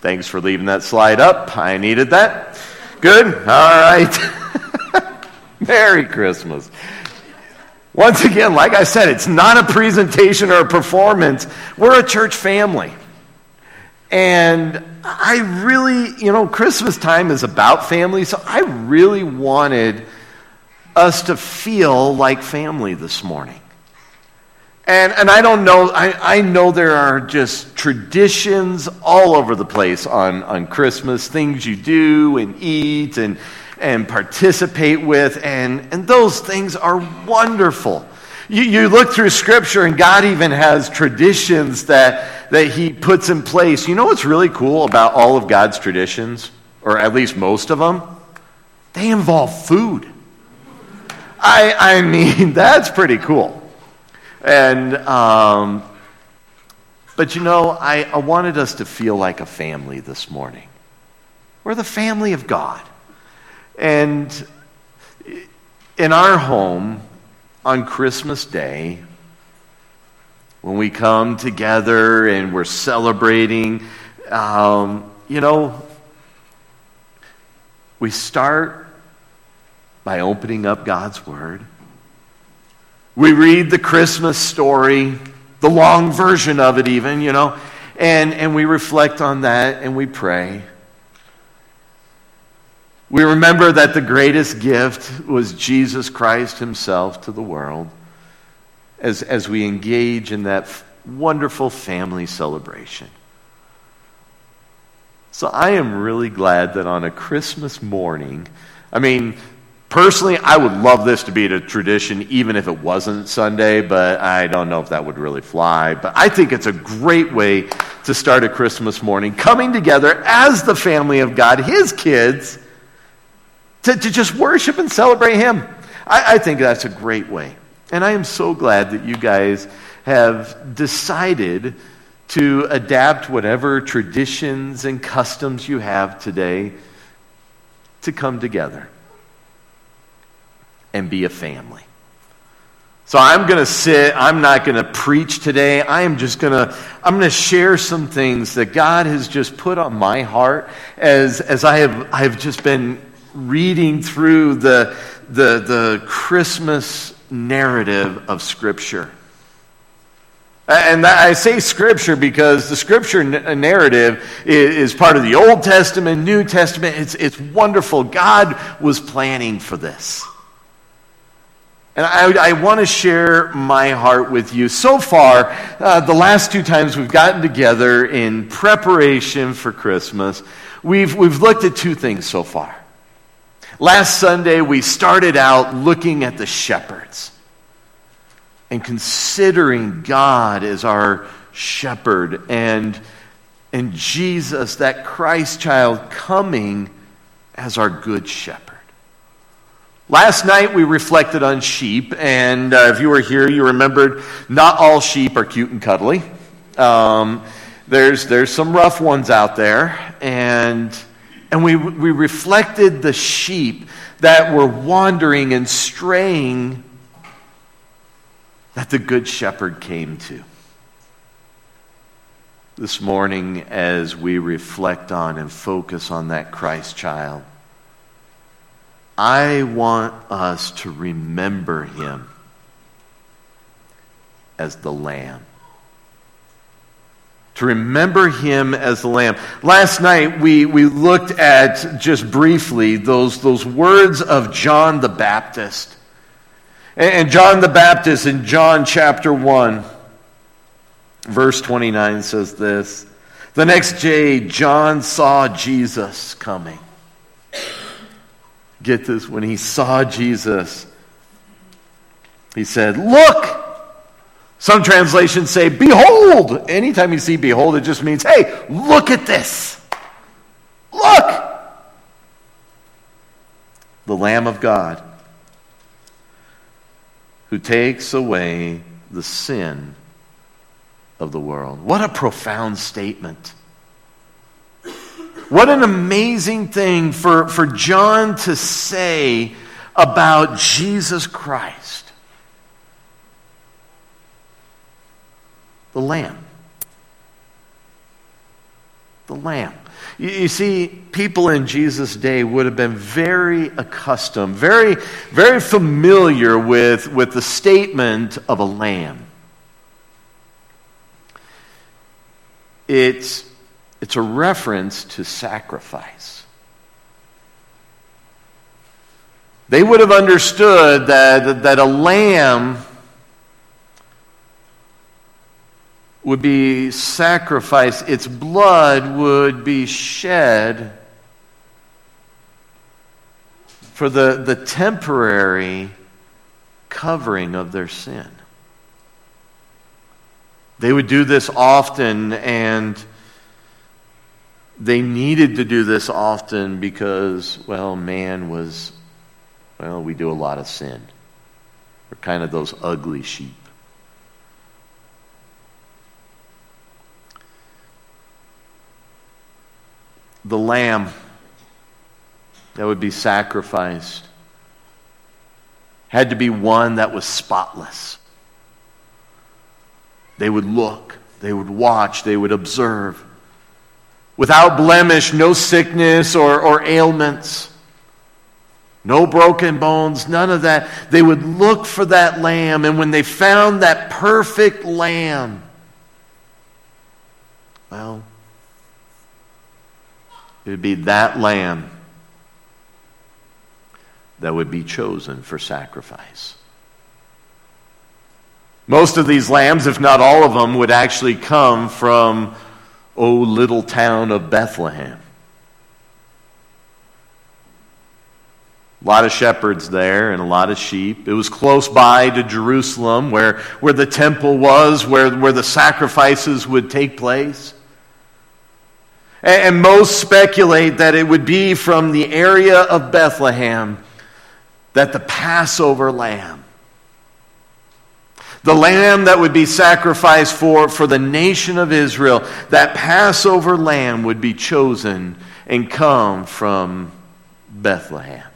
Thanks for leaving that slide up. I needed that. Good. All right. Merry Christmas. Once again, like I said, it's not a presentation or a performance. We're a church family. And I really, you know, Christmas time is about family, so I really wanted us to feel like family this morning. And, and I don't know, I, I know there are just traditions all over the place on, on Christmas, things you do and eat and, and participate with, and, and those things are wonderful. You, you look through Scripture, and God even has traditions that, that He puts in place. You know what's really cool about all of God's traditions, or at least most of them? They involve food. I, I mean, that's pretty cool. And, um, but you know, I, I wanted us to feel like a family this morning. We're the family of God. And in our home, on Christmas Day, when we come together and we're celebrating, um, you know, we start by opening up God's Word. We read the Christmas story, the long version of it, even, you know, and, and we reflect on that and we pray. We remember that the greatest gift was Jesus Christ Himself to the world as, as we engage in that wonderful family celebration. So I am really glad that on a Christmas morning, I mean, Personally, I would love this to be a tradition even if it wasn't Sunday, but I don't know if that would really fly. But I think it's a great way to start a Christmas morning, coming together as the family of God, His kids, to, to just worship and celebrate Him. I, I think that's a great way. And I am so glad that you guys have decided to adapt whatever traditions and customs you have today to come together and be a family. So I'm going to sit, I'm not going to preach today. I am just going to I'm going to share some things that God has just put on my heart as as I have I have just been reading through the the the Christmas narrative of scripture. And I say scripture because the scripture uh, narrative is part of the Old Testament, New Testament. It's, it's wonderful. God was planning for this. And I, I want to share my heart with you. So far, uh, the last two times we've gotten together in preparation for Christmas, we've, we've looked at two things so far. Last Sunday, we started out looking at the shepherds and considering God as our shepherd and, and Jesus, that Christ child, coming as our good shepherd. Last night we reflected on sheep, and uh, if you were here, you remembered not all sheep are cute and cuddly. Um, there's, there's some rough ones out there, and, and we, we reflected the sheep that were wandering and straying that the Good Shepherd came to. This morning, as we reflect on and focus on that Christ child, I want us to remember him as the Lamb. To remember him as the Lamb. Last night we, we looked at just briefly those, those words of John the Baptist. And John the Baptist in John chapter 1, verse 29 says this The next day, John saw Jesus coming Get this, when he saw Jesus, he said, Look! Some translations say, Behold! Anytime you see behold, it just means, Hey, look at this! Look! The Lamb of God who takes away the sin of the world. What a profound statement. What an amazing thing for, for John to say about Jesus Christ. The Lamb. The lamb. You, you see, people in Jesus' day would have been very accustomed, very, very familiar with, with the statement of a lamb. It's, it's a reference to sacrifice. They would have understood that, that a lamb would be sacrificed, its blood would be shed for the, the temporary covering of their sin. They would do this often, and they needed to do this often because, well, man was, well, we do a lot of sin. We're kind of those ugly sheep. the lamb that would be sacrificed had to be one that was spotless. They would look, they would watch, they would observe. Without blemish, no sickness or, or ailments, no broken bones, none of that. They would look for that lamb, and when they found that perfect lamb, well, it would be that lamb that would be chosen for sacrifice. Most of these lambs, if not all of them, would actually come from, oh, little town of Bethlehem. A lot of shepherds there and a lot of sheep. It was close by to Jerusalem where, where the temple was, where, where the sacrifices would take place. And most speculate that it would be from the area of Bethlehem that the Passover lamb, the lamb that would be sacrificed for, for the nation of Israel, that Passover lamb would be chosen and come from Bethlehem.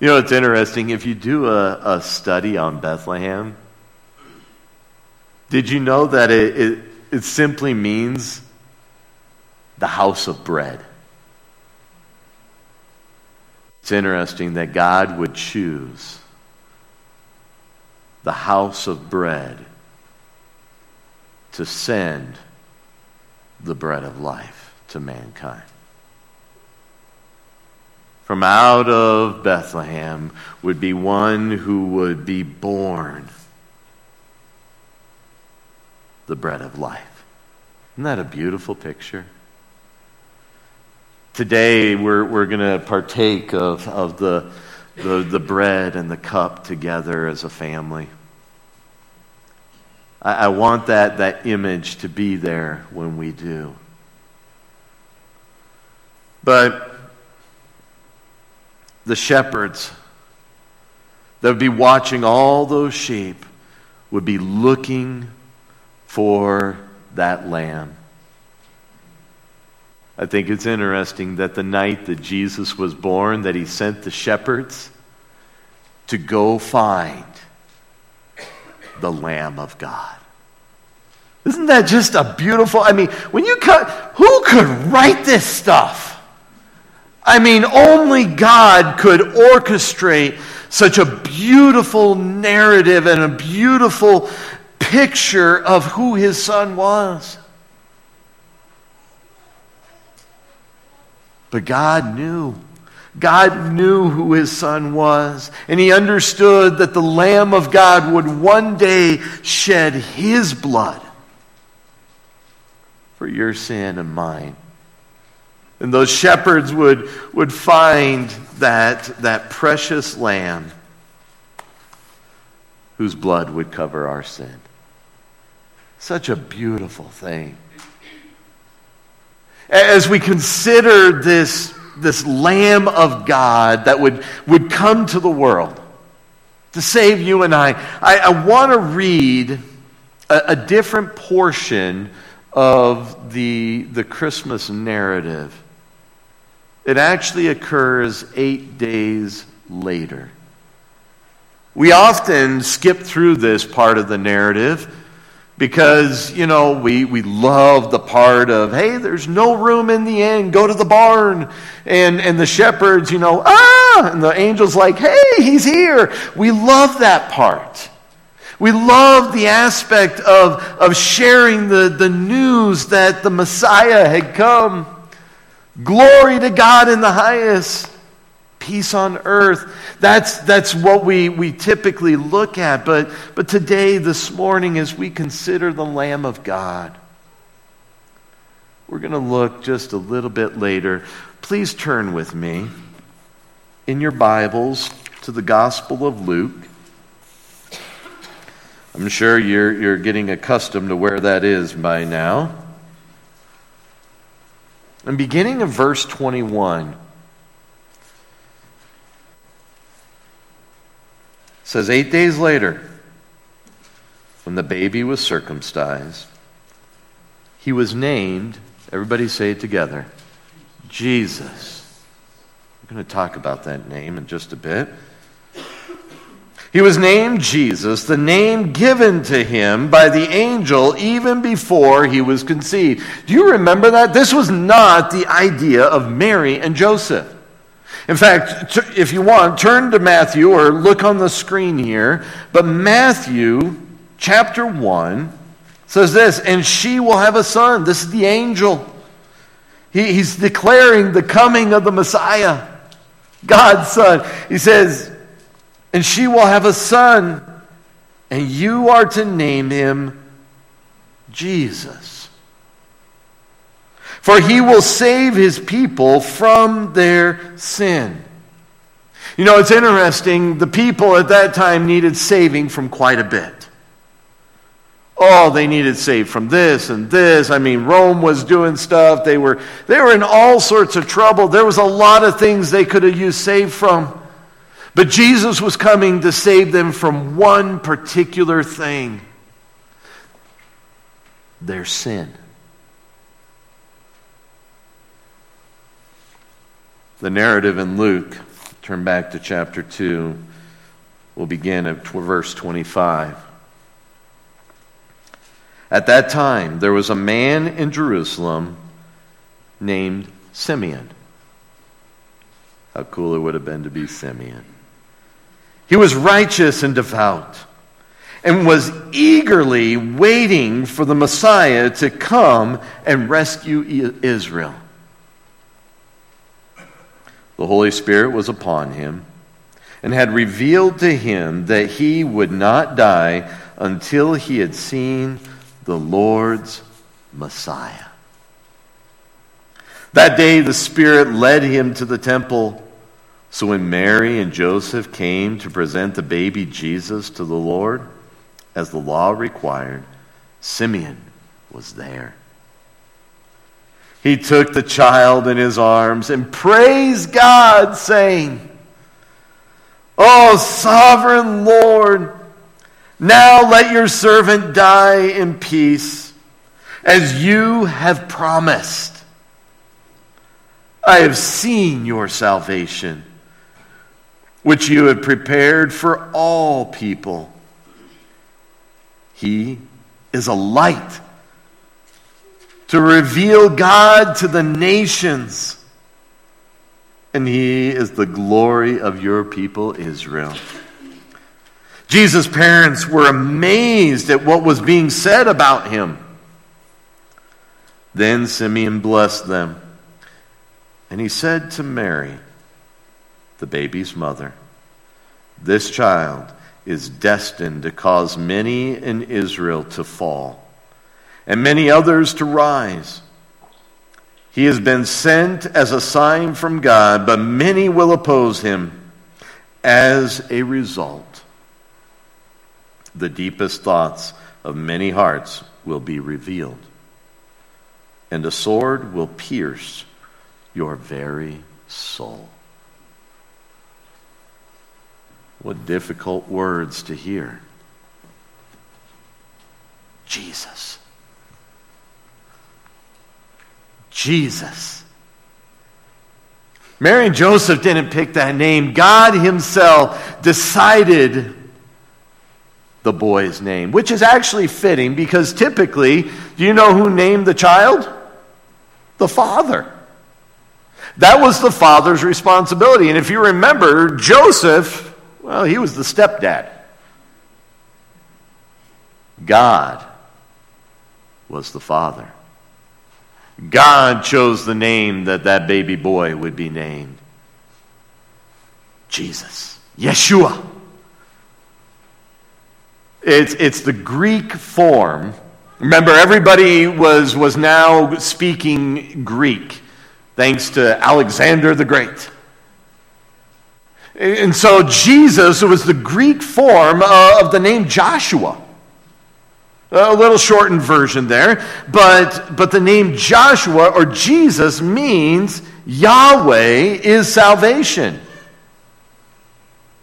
You know, it's interesting. If you do a, a study on Bethlehem, did you know that it, it, it simply means the house of bread. It's interesting that God would choose the house of bread to send the bread of life to mankind. From out of Bethlehem would be one who would be born the bread of life. Isn't that a beautiful picture? Today, we're, we're going to partake of, of the, the, the bread and the cup together as a family. I, I want that, that image to be there when we do. But the shepherds that would be watching all those sheep would be looking for that lamb. I think it's interesting that the night that Jesus was born, that he sent the shepherds to go find the Lamb of God. Isn't that just a beautiful? I mean, when you cut, who could write this stuff? I mean, only God could orchestrate such a beautiful narrative and a beautiful picture of who his son was. But God knew. God knew who his son was, and he understood that the Lamb of God would one day shed his blood for your sin and mine. And those shepherds would, would find that, that precious lamb whose blood would cover our sin. Such a beautiful thing as we consider this, this Lamb of God that would, would come to the world to save you and I, I, I want to read a, a different portion of the, the Christmas narrative. It actually occurs eight days later. We often skip through this part of the narrative because, you know, we, we love the part of, hey, there's no room in the inn, go to the barn. And, and the shepherds, you know, ah! And the angel's like, hey, he's here. We love that part. We love the aspect of, of sharing the, the news that the Messiah had come. Glory to God in the highest peace on earth. That's, that's what we, we typically look at. But, but today, this morning, as we consider the Lamb of God, we're going to look just a little bit later. Please turn with me in your Bibles to the Gospel of Luke. I'm sure you're, you're getting accustomed to where that is by now. And beginning of verse 21. Says eight days later, when the baby was circumcised, he was named, everybody say it together, Jesus. We're going to talk about that name in just a bit. He was named Jesus, the name given to him by the angel even before he was conceived. Do you remember that? This was not the idea of Mary and Joseph. In fact, if you want, turn to Matthew or look on the screen here. But Matthew chapter 1 says this, and she will have a son. This is the angel. He, he's declaring the coming of the Messiah, God's son. He says, and she will have a son, and you are to name him Jesus for he will save his people from their sin. You know, it's interesting. The people at that time needed saving from quite a bit. Oh, they needed saved from this and this. I mean, Rome was doing stuff. They were, they were in all sorts of trouble. There was a lot of things they could have used saved from. But Jesus was coming to save them from one particular thing their sin. The narrative in Luke, turn back to chapter 2, will begin at verse 25. At that time, there was a man in Jerusalem named Simeon. How cool it would have been to be Simeon. He was righteous and devout and was eagerly waiting for the Messiah to come and rescue Israel. The Holy Spirit was upon him and had revealed to him that he would not die until he had seen the Lord's Messiah. That day, the Spirit led him to the temple. So when Mary and Joseph came to present the baby Jesus to the Lord, as the law required, Simeon was there. He took the child in his arms and praised God, saying, Oh, sovereign Lord, now let your servant die in peace, as you have promised. I have seen your salvation, which you have prepared for all people. He is a light to reveal God to the nations. And he is the glory of your people, Israel. Jesus' parents were amazed at what was being said about him. Then Simeon blessed them. And he said to Mary, the baby's mother, This child is destined to cause many in Israel to fall and many others to rise. He has been sent as a sign from God, but many will oppose him. As a result, the deepest thoughts of many hearts will be revealed, and a sword will pierce your very soul. What difficult words to hear. Jesus. Jesus. Mary and Joseph didn't pick that name. God Himself decided the boy's name, which is actually fitting because typically, do you know who named the child? The father. That was the father's responsibility. And if you remember, Joseph, well, he was the stepdad. God was the father. God chose the name that that baby boy would be named Jesus, Yeshua. It's, it's the Greek form. Remember, everybody was, was now speaking Greek thanks to Alexander the Great. And so Jesus was the Greek form uh, of the name Joshua. A little shortened version there, but, but the name Joshua or Jesus means Yahweh is salvation.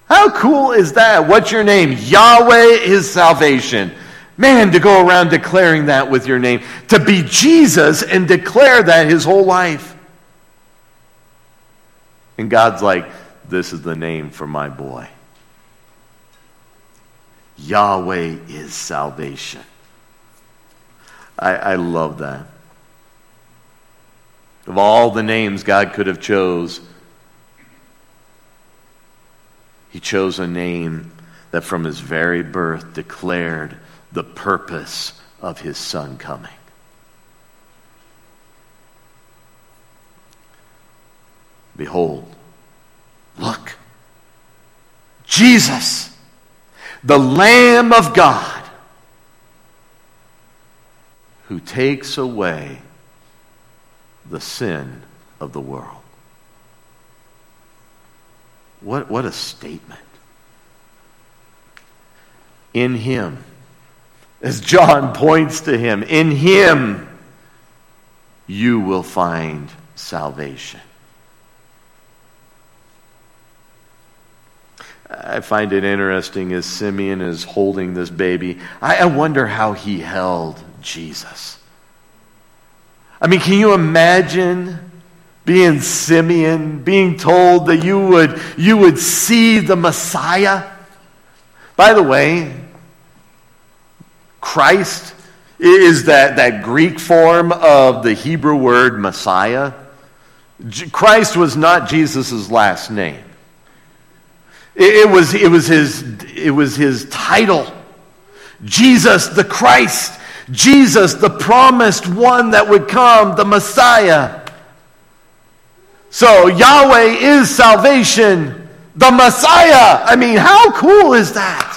How cool is that? What's your name? Yahweh is salvation. Man, to go around declaring that with your name, to be Jesus and declare that his whole life. And God's like, this is the name for my boy. Yahweh is salvation. I, I love that. Of all the names God could have chose, he chose a name that from his very birth declared the purpose of his son coming. Behold, look, Jesus, the Lamb of God, who takes away the sin of the world. What, what a statement. In him, as John points to him, in him you will find salvation. I find it interesting as Simeon is holding this baby. I, I wonder how he held Jesus. I mean, can you imagine being Simeon, being told that you would, you would see the Messiah. By the way, Christ is that, that Greek form of the Hebrew word Messiah. Christ was not Jesus' last name. It, it, was, it, was his, it was his title. Jesus the Christ. Jesus the promised one that would come, the Messiah. So Yahweh is salvation, the Messiah. I mean, how cool is that?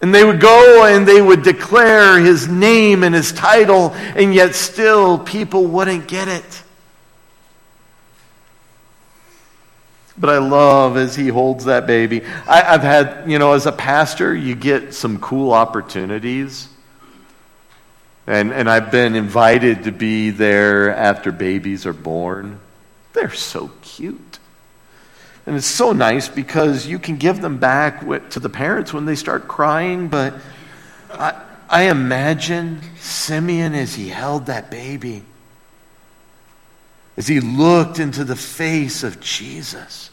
And they would go and they would declare his name and his title, and yet still people wouldn't get it. But I love as he holds that baby. I, have had, you know, as a pastor, you get some cool opportunities and, and I've been invited to be there after babies are born. They're so cute. And it's so nice because you can give them back to the parents when they start crying. But I, I imagine Simeon as he held that baby, as he looked into the face of Jesus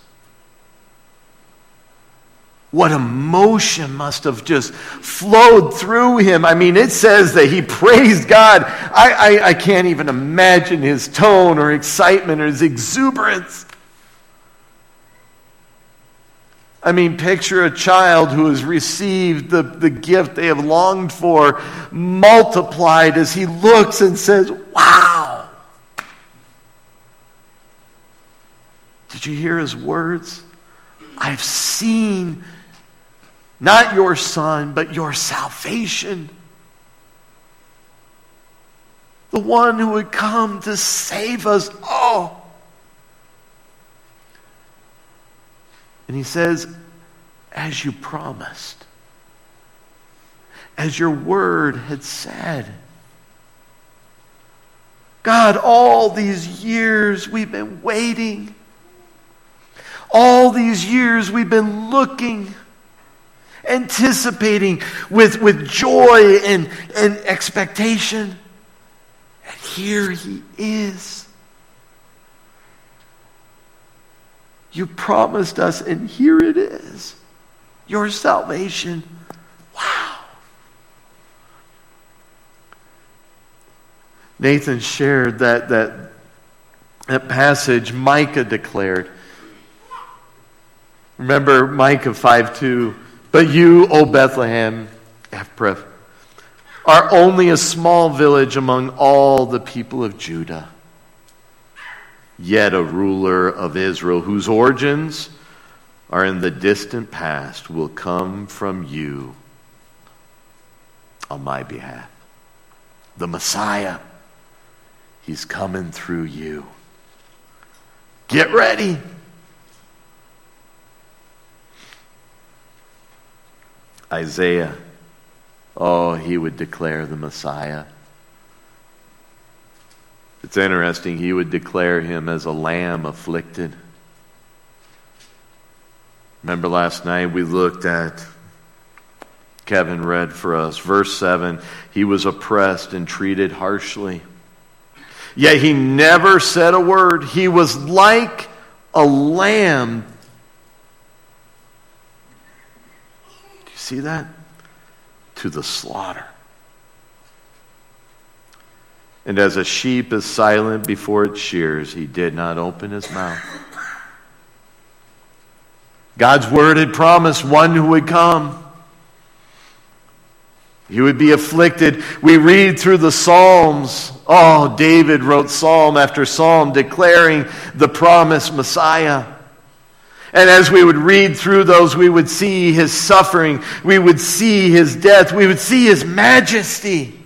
what emotion must have just flowed through him. I mean, it says that he praised God. I, I, I, can't even imagine his tone or excitement or his exuberance. I mean, picture a child who has received the, the gift they have longed for multiplied as he looks and says, Wow! Did you hear his words? I've seen not your son, but your salvation. The one who would come to save us all. And he says, as you promised, as your word had said. God, all these years we've been waiting. All these years we've been looking anticipating with, with joy and, and expectation. And here he is. You promised us, and here it is. your salvation. Wow. Nathan shared that, that, that passage Micah declared. Remember Micah 5 2. But you, O Bethlehem, Ephrathah, are only a small village among all the people of Judah. Yet a ruler of Israel, whose origins are in the distant past, will come from you on my behalf. The Messiah, he's coming through you. Get ready. Isaiah Oh, he would declare the Messiah. It's interesting, he would declare him as a lamb afflicted. Remember last night we looked at, Kevin read for us, verse 7 he was oppressed and treated harshly. Yet he never said a word. He was like a lamb. Do you see that? to the slaughter. And as a sheep is silent before its shears, he did not open his mouth. God's word had promised one who would come. He would be afflicted. We read through the Psalms. Oh, David wrote psalm after psalm declaring the promised Messiah. And as we would read through those, we would see his suffering, we would see his death, we would see his majesty.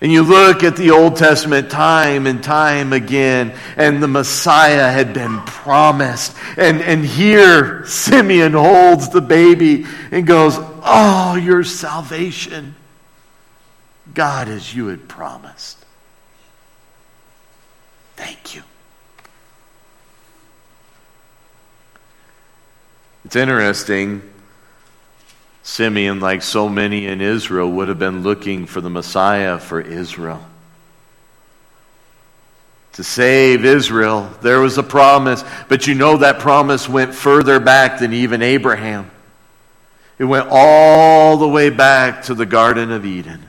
And you look at the Old Testament time and time again, and the Messiah had been promised. And, and here, Simeon holds the baby and goes, Oh, your salvation, God, as you had promised. Thank you. It's interesting. Simeon, like so many in Israel, would have been looking for the Messiah for Israel. To save Israel, there was a promise, but you know that promise went further back than even Abraham. It went all the way back to the Garden of Eden.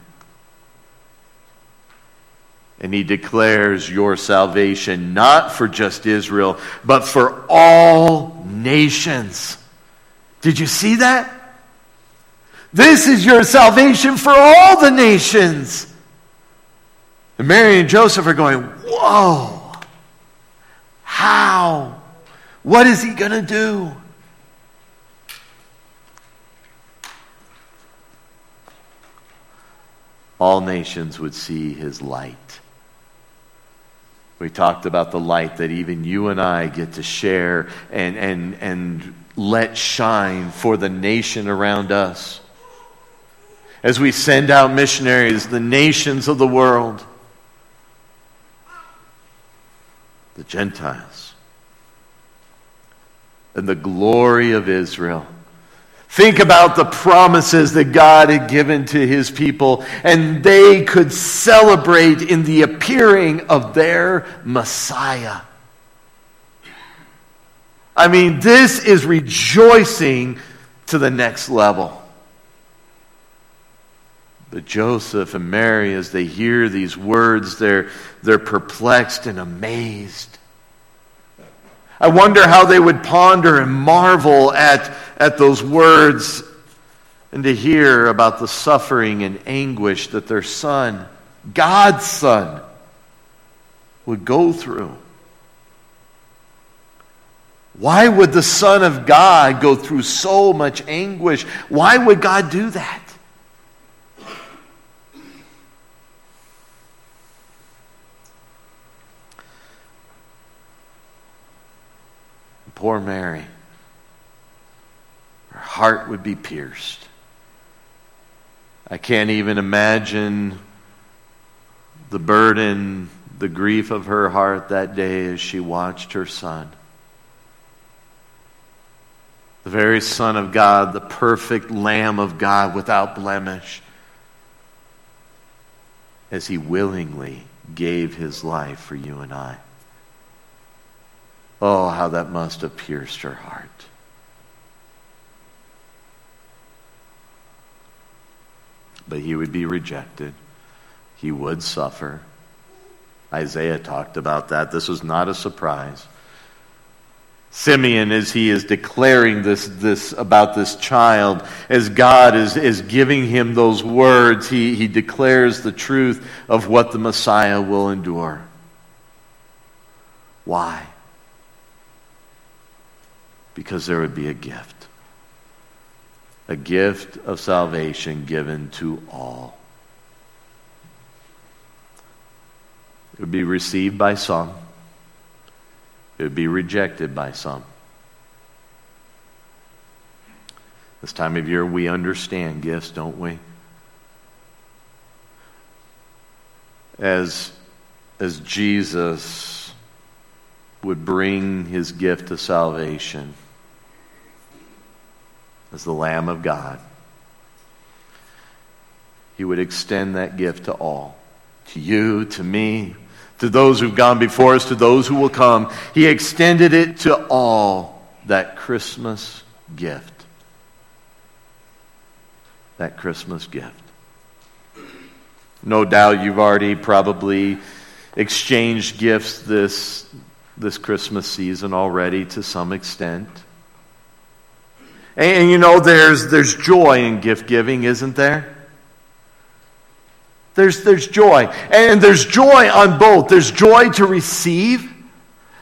And he declares your salvation not for just Israel, but for all nations. Did you see that? This is your salvation for all the nations. And Mary and Joseph are going, Whoa, how? What is he going to do? All nations would see his light. We talked about the light that even you and I get to share and, and, and let shine for the nation around us. As we send out missionaries, the nations of the world, the Gentiles, and the glory of Israel. Think about the promises that God had given to his people, and they could celebrate in the appearing of their Messiah. I mean, this is rejoicing to the next level. But Joseph and Mary, as they hear these words, they're, they're perplexed and amazed. I wonder how they would ponder and marvel at, at those words and to hear about the suffering and anguish that their son, God's son, would go through. Why would the Son of God go through so much anguish? Why would God do that? Poor Mary. Her heart would be pierced. I can't even imagine the burden, the grief of her heart that day as she watched her son the very Son of God, the perfect Lamb of God without blemish, as he willingly gave his life for you and I. Oh, how that must have pierced her heart. But he would be rejected, he would suffer. Isaiah talked about that. This was not a surprise. Simeon, as he is declaring this, this about this child, as God is, is giving him those words, he, he declares the truth of what the Messiah will endure. Why? Because there would be a gift. A gift of salvation given to all. It would be received by some it would be rejected by some. This time of year, we understand gifts, don't we? As, as Jesus would bring his gift of salvation as the Lamb of God, he would extend that gift to all to you, to me, to those who've gone before us, to those who will come. He extended it to all that Christmas gift. That Christmas gift. No doubt you've already probably exchanged gifts this, this Christmas season already to some extent. And, and you know, there's, there's joy in gift giving, isn't there? There's, there's joy. And there's joy on both. There's joy to receive,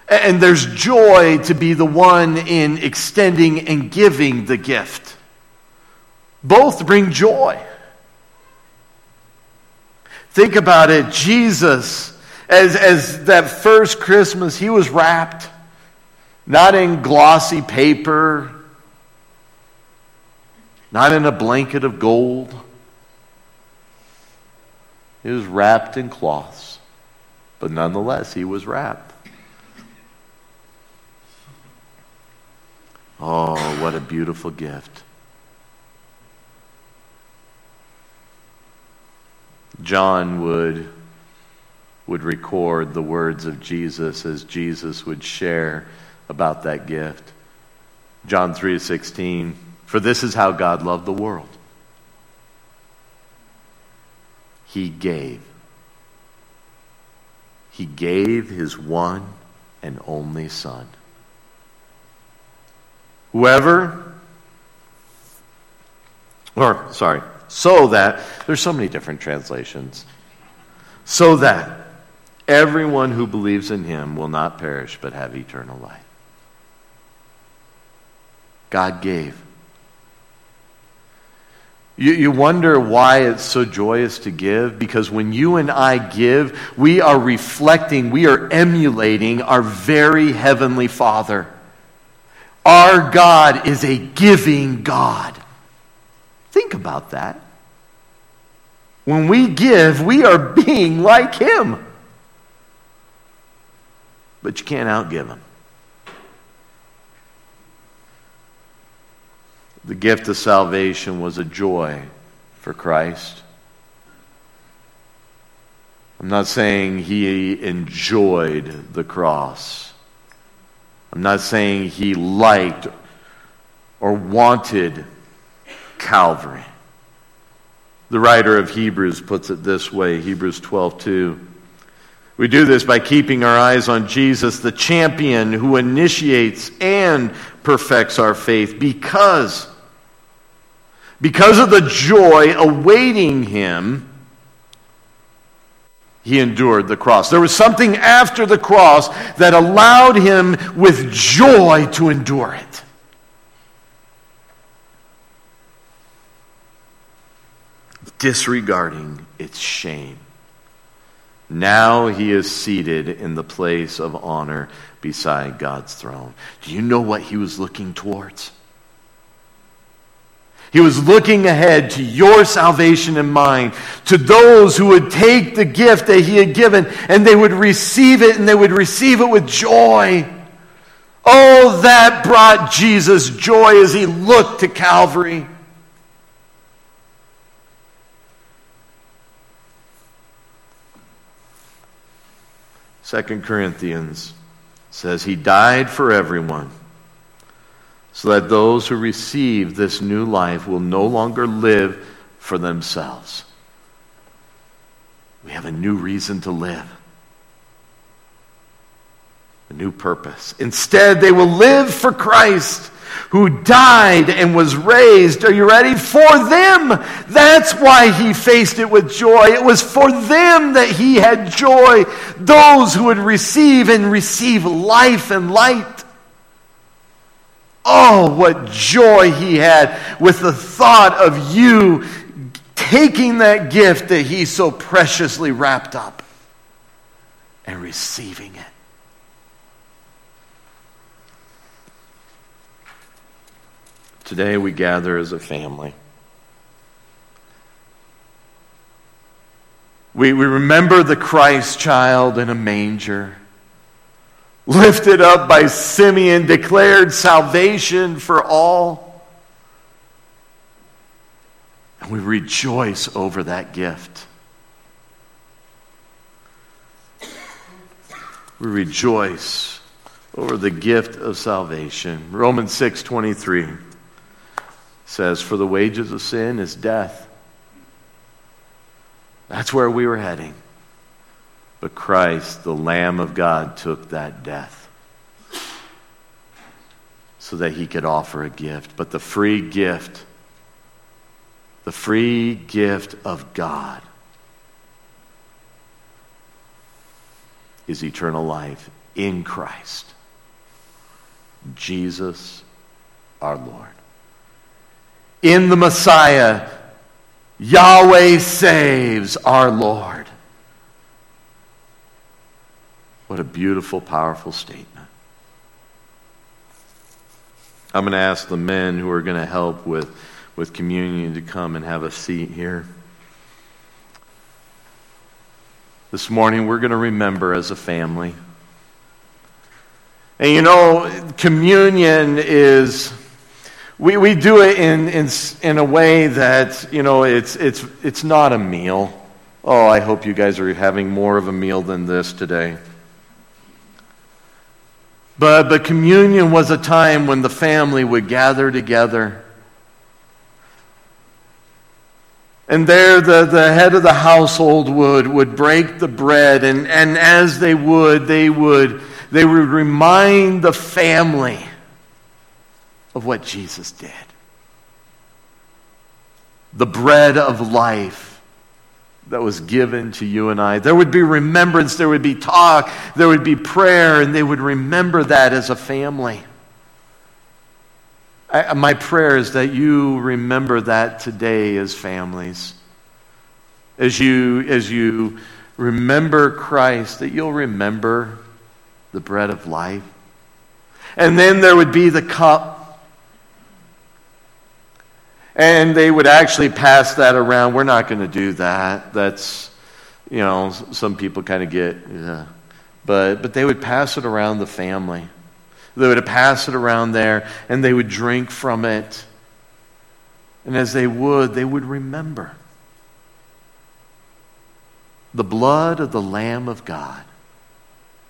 and there's joy to be the one in extending and giving the gift. Both bring joy. Think about it. Jesus, as, as that first Christmas, he was wrapped not in glossy paper, not in a blanket of gold he was wrapped in cloths, but nonetheless, he was wrapped. Oh, what a beautiful gift. John would, would record the words of Jesus as Jesus would share about that gift. John 3:16 For this is how God loved the world he gave. He gave his one and only Son. Whoever, or sorry, so that, there's so many different translations, so that everyone who believes in him will not perish but have eternal life. God gave. You, you wonder why it's so joyous to give? Because when you and I give, we are reflecting, we are emulating our very heavenly Father. Our God is a giving God. Think about that. When we give, we are being like Him. But you can't outgive Him. The gift of salvation was a joy for Christ. I'm not saying he enjoyed the cross. I'm not saying he liked or wanted Calvary. The writer of Hebrews puts it this way Hebrews 12 2. We do this by keeping our eyes on Jesus, the champion who initiates and perfects our faith, because because of the joy awaiting him, he endured the cross. There was something after the cross that allowed him with joy to endure it. Disregarding its shame. Now he is seated in the place of honor beside God's throne. Do you know what he was looking towards? He was looking ahead to your salvation and mine, to those who would take the gift that he had given and they would receive it and they would receive it with joy. Oh, that brought Jesus joy as he looked to Calvary. Second Corinthians says he died for everyone so that those who receive this new life will no longer live for themselves. We have a new reason to live, a new purpose. Instead, they will live for Christ who died and was raised. Are you ready? For them. That's why he faced it with joy. It was for them that he had joy. Those who would receive and receive life and light. Oh, what joy he had with the thought of you taking that gift that he so preciously wrapped up and receiving it. Today we gather as a family. We, we remember the Christ child in a manger lifted up by Simeon, declared salvation for all. And we rejoice over that gift. We rejoice over the gift of salvation. Romans 6 23 says, For the wages of sin is death. That's where we were heading. But Christ, the Lamb of God, took that death so that he could offer a gift. But the free gift, the free gift of God, is eternal life in Christ, Jesus our Lord. In the Messiah, Yahweh saves our Lord. What a beautiful, powerful statement. I'm going to ask the men who are going to help with, with communion to come and have a seat here. This morning, we're going to remember as a family. And you know, communion is, we, we do it in, in, in a way that, you know, it's, it's, it's not a meal. Oh, I hope you guys are having more of a meal than this today. But, but communion was a time when the family would gather together. And there, the, the head of the household would, would break the bread, and, and as they would, they would, they would remind the family of what Jesus did. The bread of life that was given to you and I. There would be remembrance, there would be talk, there would be prayer, and they would remember that as a family. I, uh, my prayer is that you remember that today as families. As you, as you remember Christ, that you'll remember the bread of life. And then there would be the cup and they would actually pass that around. We're not going to do that. That's, you know, some people kind of get, yeah. but, but they would pass it around the family. They would pass it around there, and they would drink from it. And as they would, they would remember the blood of the Lamb of God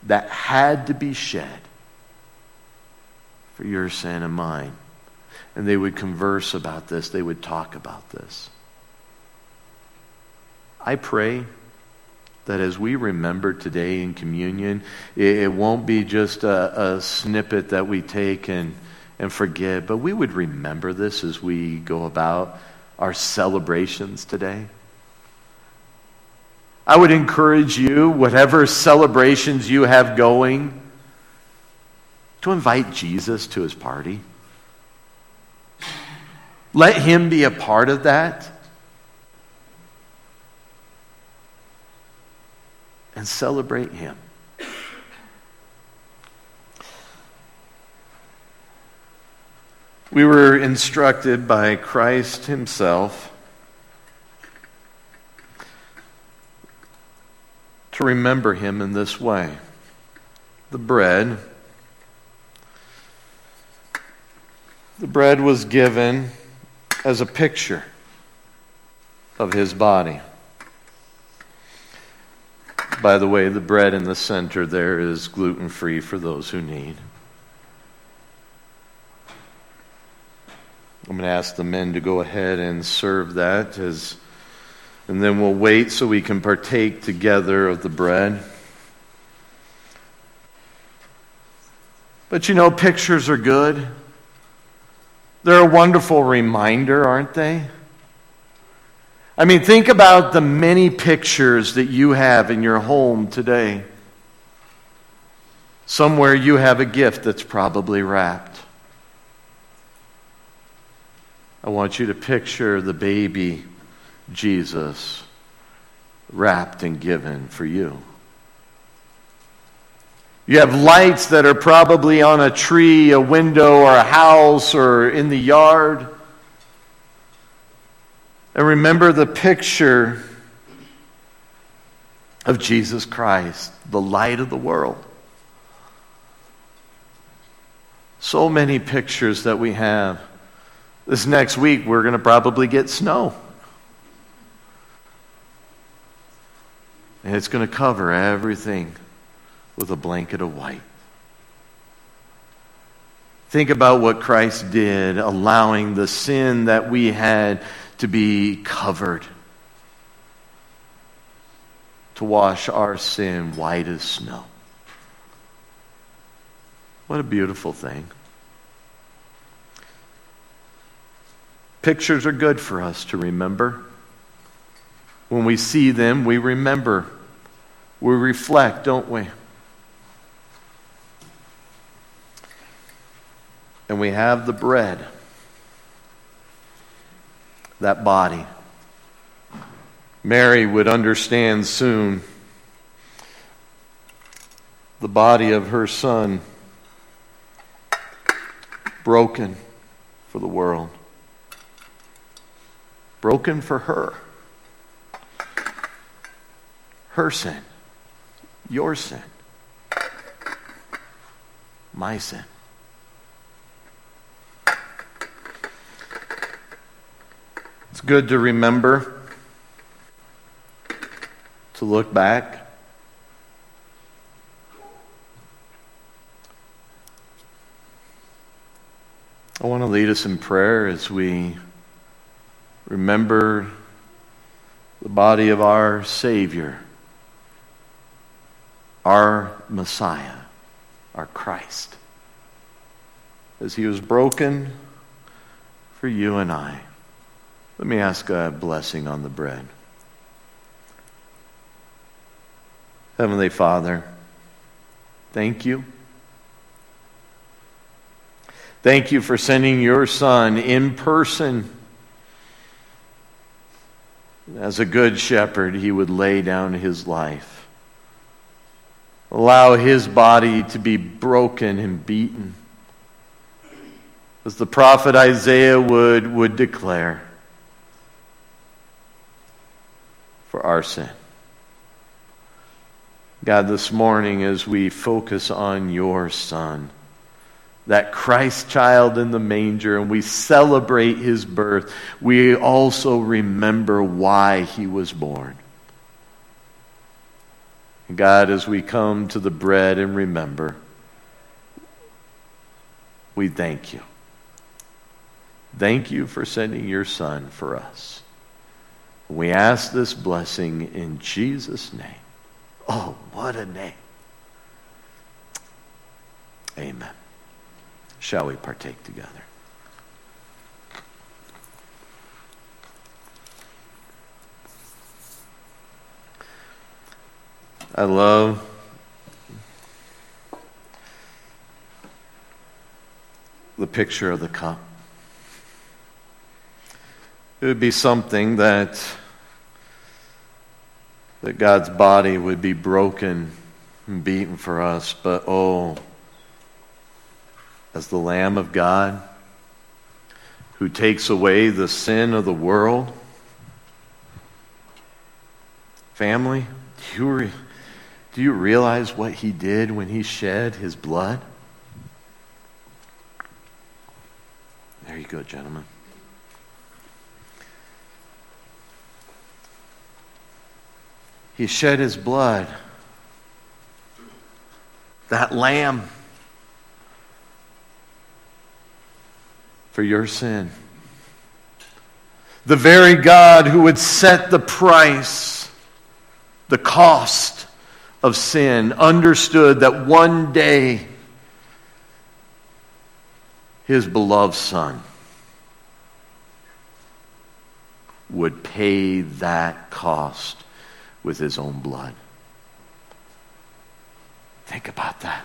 that had to be shed for your sin and mine and they would converse about this, they would talk about this. I pray that as we remember today in communion, it, won't be just a, a, snippet that we take and, and forget, but we would remember this as we go about our celebrations today. I would encourage you, whatever celebrations you have going, to invite Jesus to his party. Let him be a part of that. And celebrate him. We were instructed by Christ himself to remember him in this way. The bread. The bread was given as a picture of his body. By the way, the bread in the center there is gluten free for those who need. I'm going to ask the men to go ahead and serve that as and then we'll wait so we can partake together of the bread. But you know, pictures are good. They're a wonderful reminder, aren't they? I mean, think about the many pictures that you have in your home today. Somewhere you have a gift that's probably wrapped. I want you to picture the baby Jesus wrapped and given for you. You have lights that are probably on a tree, a window, or a house, or in the yard. And remember the picture of Jesus Christ, the light of the world. So many pictures that we have. This next week, we're going to probably get snow. And it's going to cover everything with a blanket of white. Think about what Christ did, allowing the sin that we had to be covered, to wash our sin white as snow. What a beautiful thing. Pictures are good for us to remember. When we see them, we remember. We reflect, don't we? And we have the bread, that body. Mary would understand soon the body of her son broken for the world, broken for her her sin, your sin, my sin. It's good to remember, to look back. I want to lead us in prayer as we remember the body of our Savior our Messiah, our Christ, as he was broken for you and I. Let me ask a blessing on the bread. Heavenly Father, thank you. Thank you for sending your Son in person. As a good shepherd, he would lay down his life allow his body to be broken and beaten. As the prophet Isaiah would, would declare, for our sin. God, this morning as we focus on your Son, that Christ child in the manger, and we celebrate his birth, we also remember why he was born. God, as we come to the bread and remember, we thank you. Thank you for sending your Son for us. We ask this blessing in Jesus' name. Oh, what a name. Amen. Shall we partake together? I love the picture of the cup. It would be something that that God's body would be broken and beaten for us, but oh, as the Lamb of God who takes away the sin of the world, family, you do you realize what he did when he shed his blood? There you go, gentlemen. He shed his blood that lamb for your sin. The very God who would set the price, the cost of sin, understood that one day his beloved Son would pay that cost with his own blood. Think about that.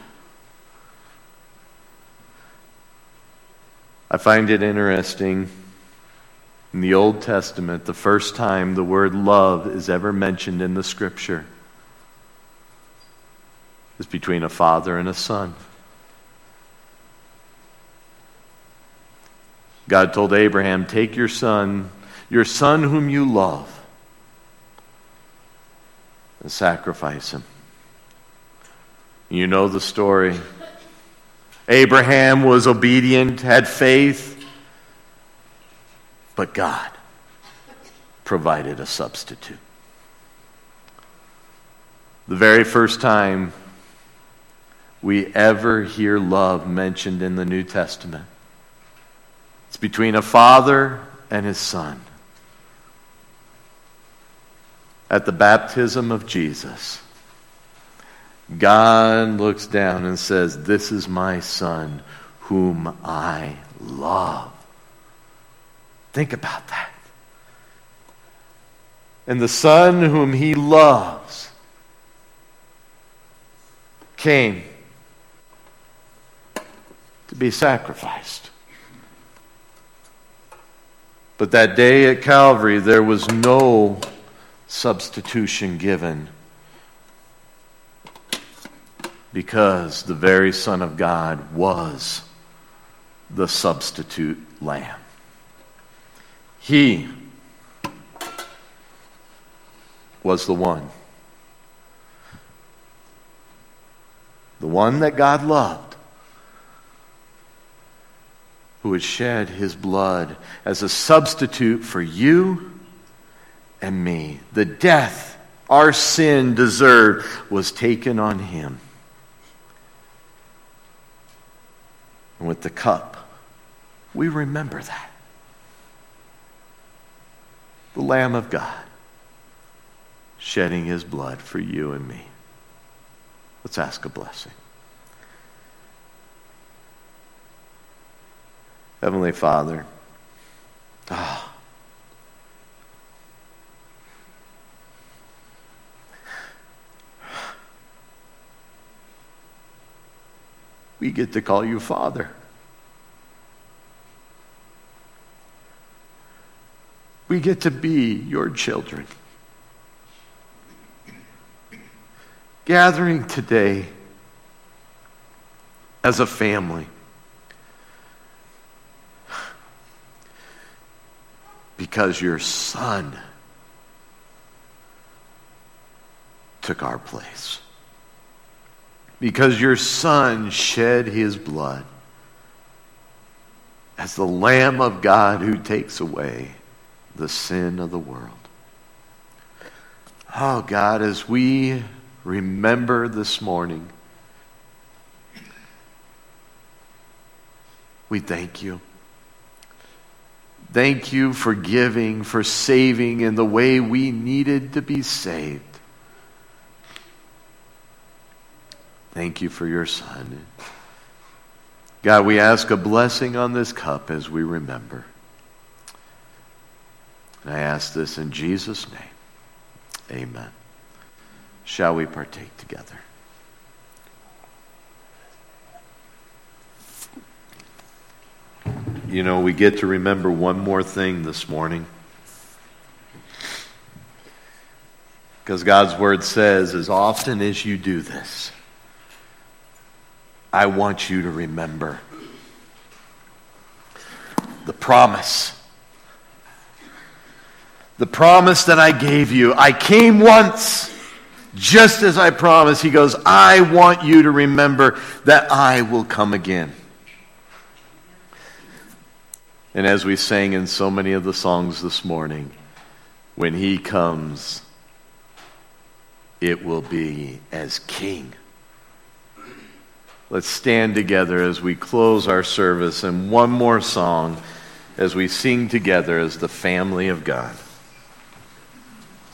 I find it interesting. In the Old Testament, the first time the word love is ever mentioned in the scripture is between a father and a son. God told Abraham, Take your son, your son whom you love, and sacrifice him. You know the story. Abraham was obedient, had faith, but God provided a substitute. The very first time we ever hear love mentioned in the New Testament it's between a father and his son. At the baptism of Jesus, God looks down and says, This is my son whom I love. Think about that. And the son whom he loves came to be sacrificed. But that day at Calvary, there was no substitution given because the very Son of God was the substitute lamb. He was the one. The one that God loved who had shed his blood as a substitute for you and me. The death our sin deserved was taken on him. And with the cup, we remember that. The Lamb of God shedding his blood for you and me. Let's ask a blessing. Heavenly Father, ah, we get to call you Father. We get to be your children. Gathering today as a family. because your son took our place. Because your son shed his blood as the Lamb of God who takes away the sin of the world. Oh, God, as we remember this morning, we thank you. Thank you for giving, for saving in the way we needed to be saved. Thank you for your Son. God, we ask a blessing on this cup as we remember. And I ask this in Jesus' name. Amen. Shall we partake together? you know, we get to remember one more thing this morning. Because God's word says, as often as you do this, I want you to remember the promise. The promise that I gave you. I came once, just as I promised. He goes, I want you to remember that I will come again. And as we sang in so many of the songs this morning, when he comes, it will be as king. Let's stand together as we close our service and one more song as we sing together as the family of God.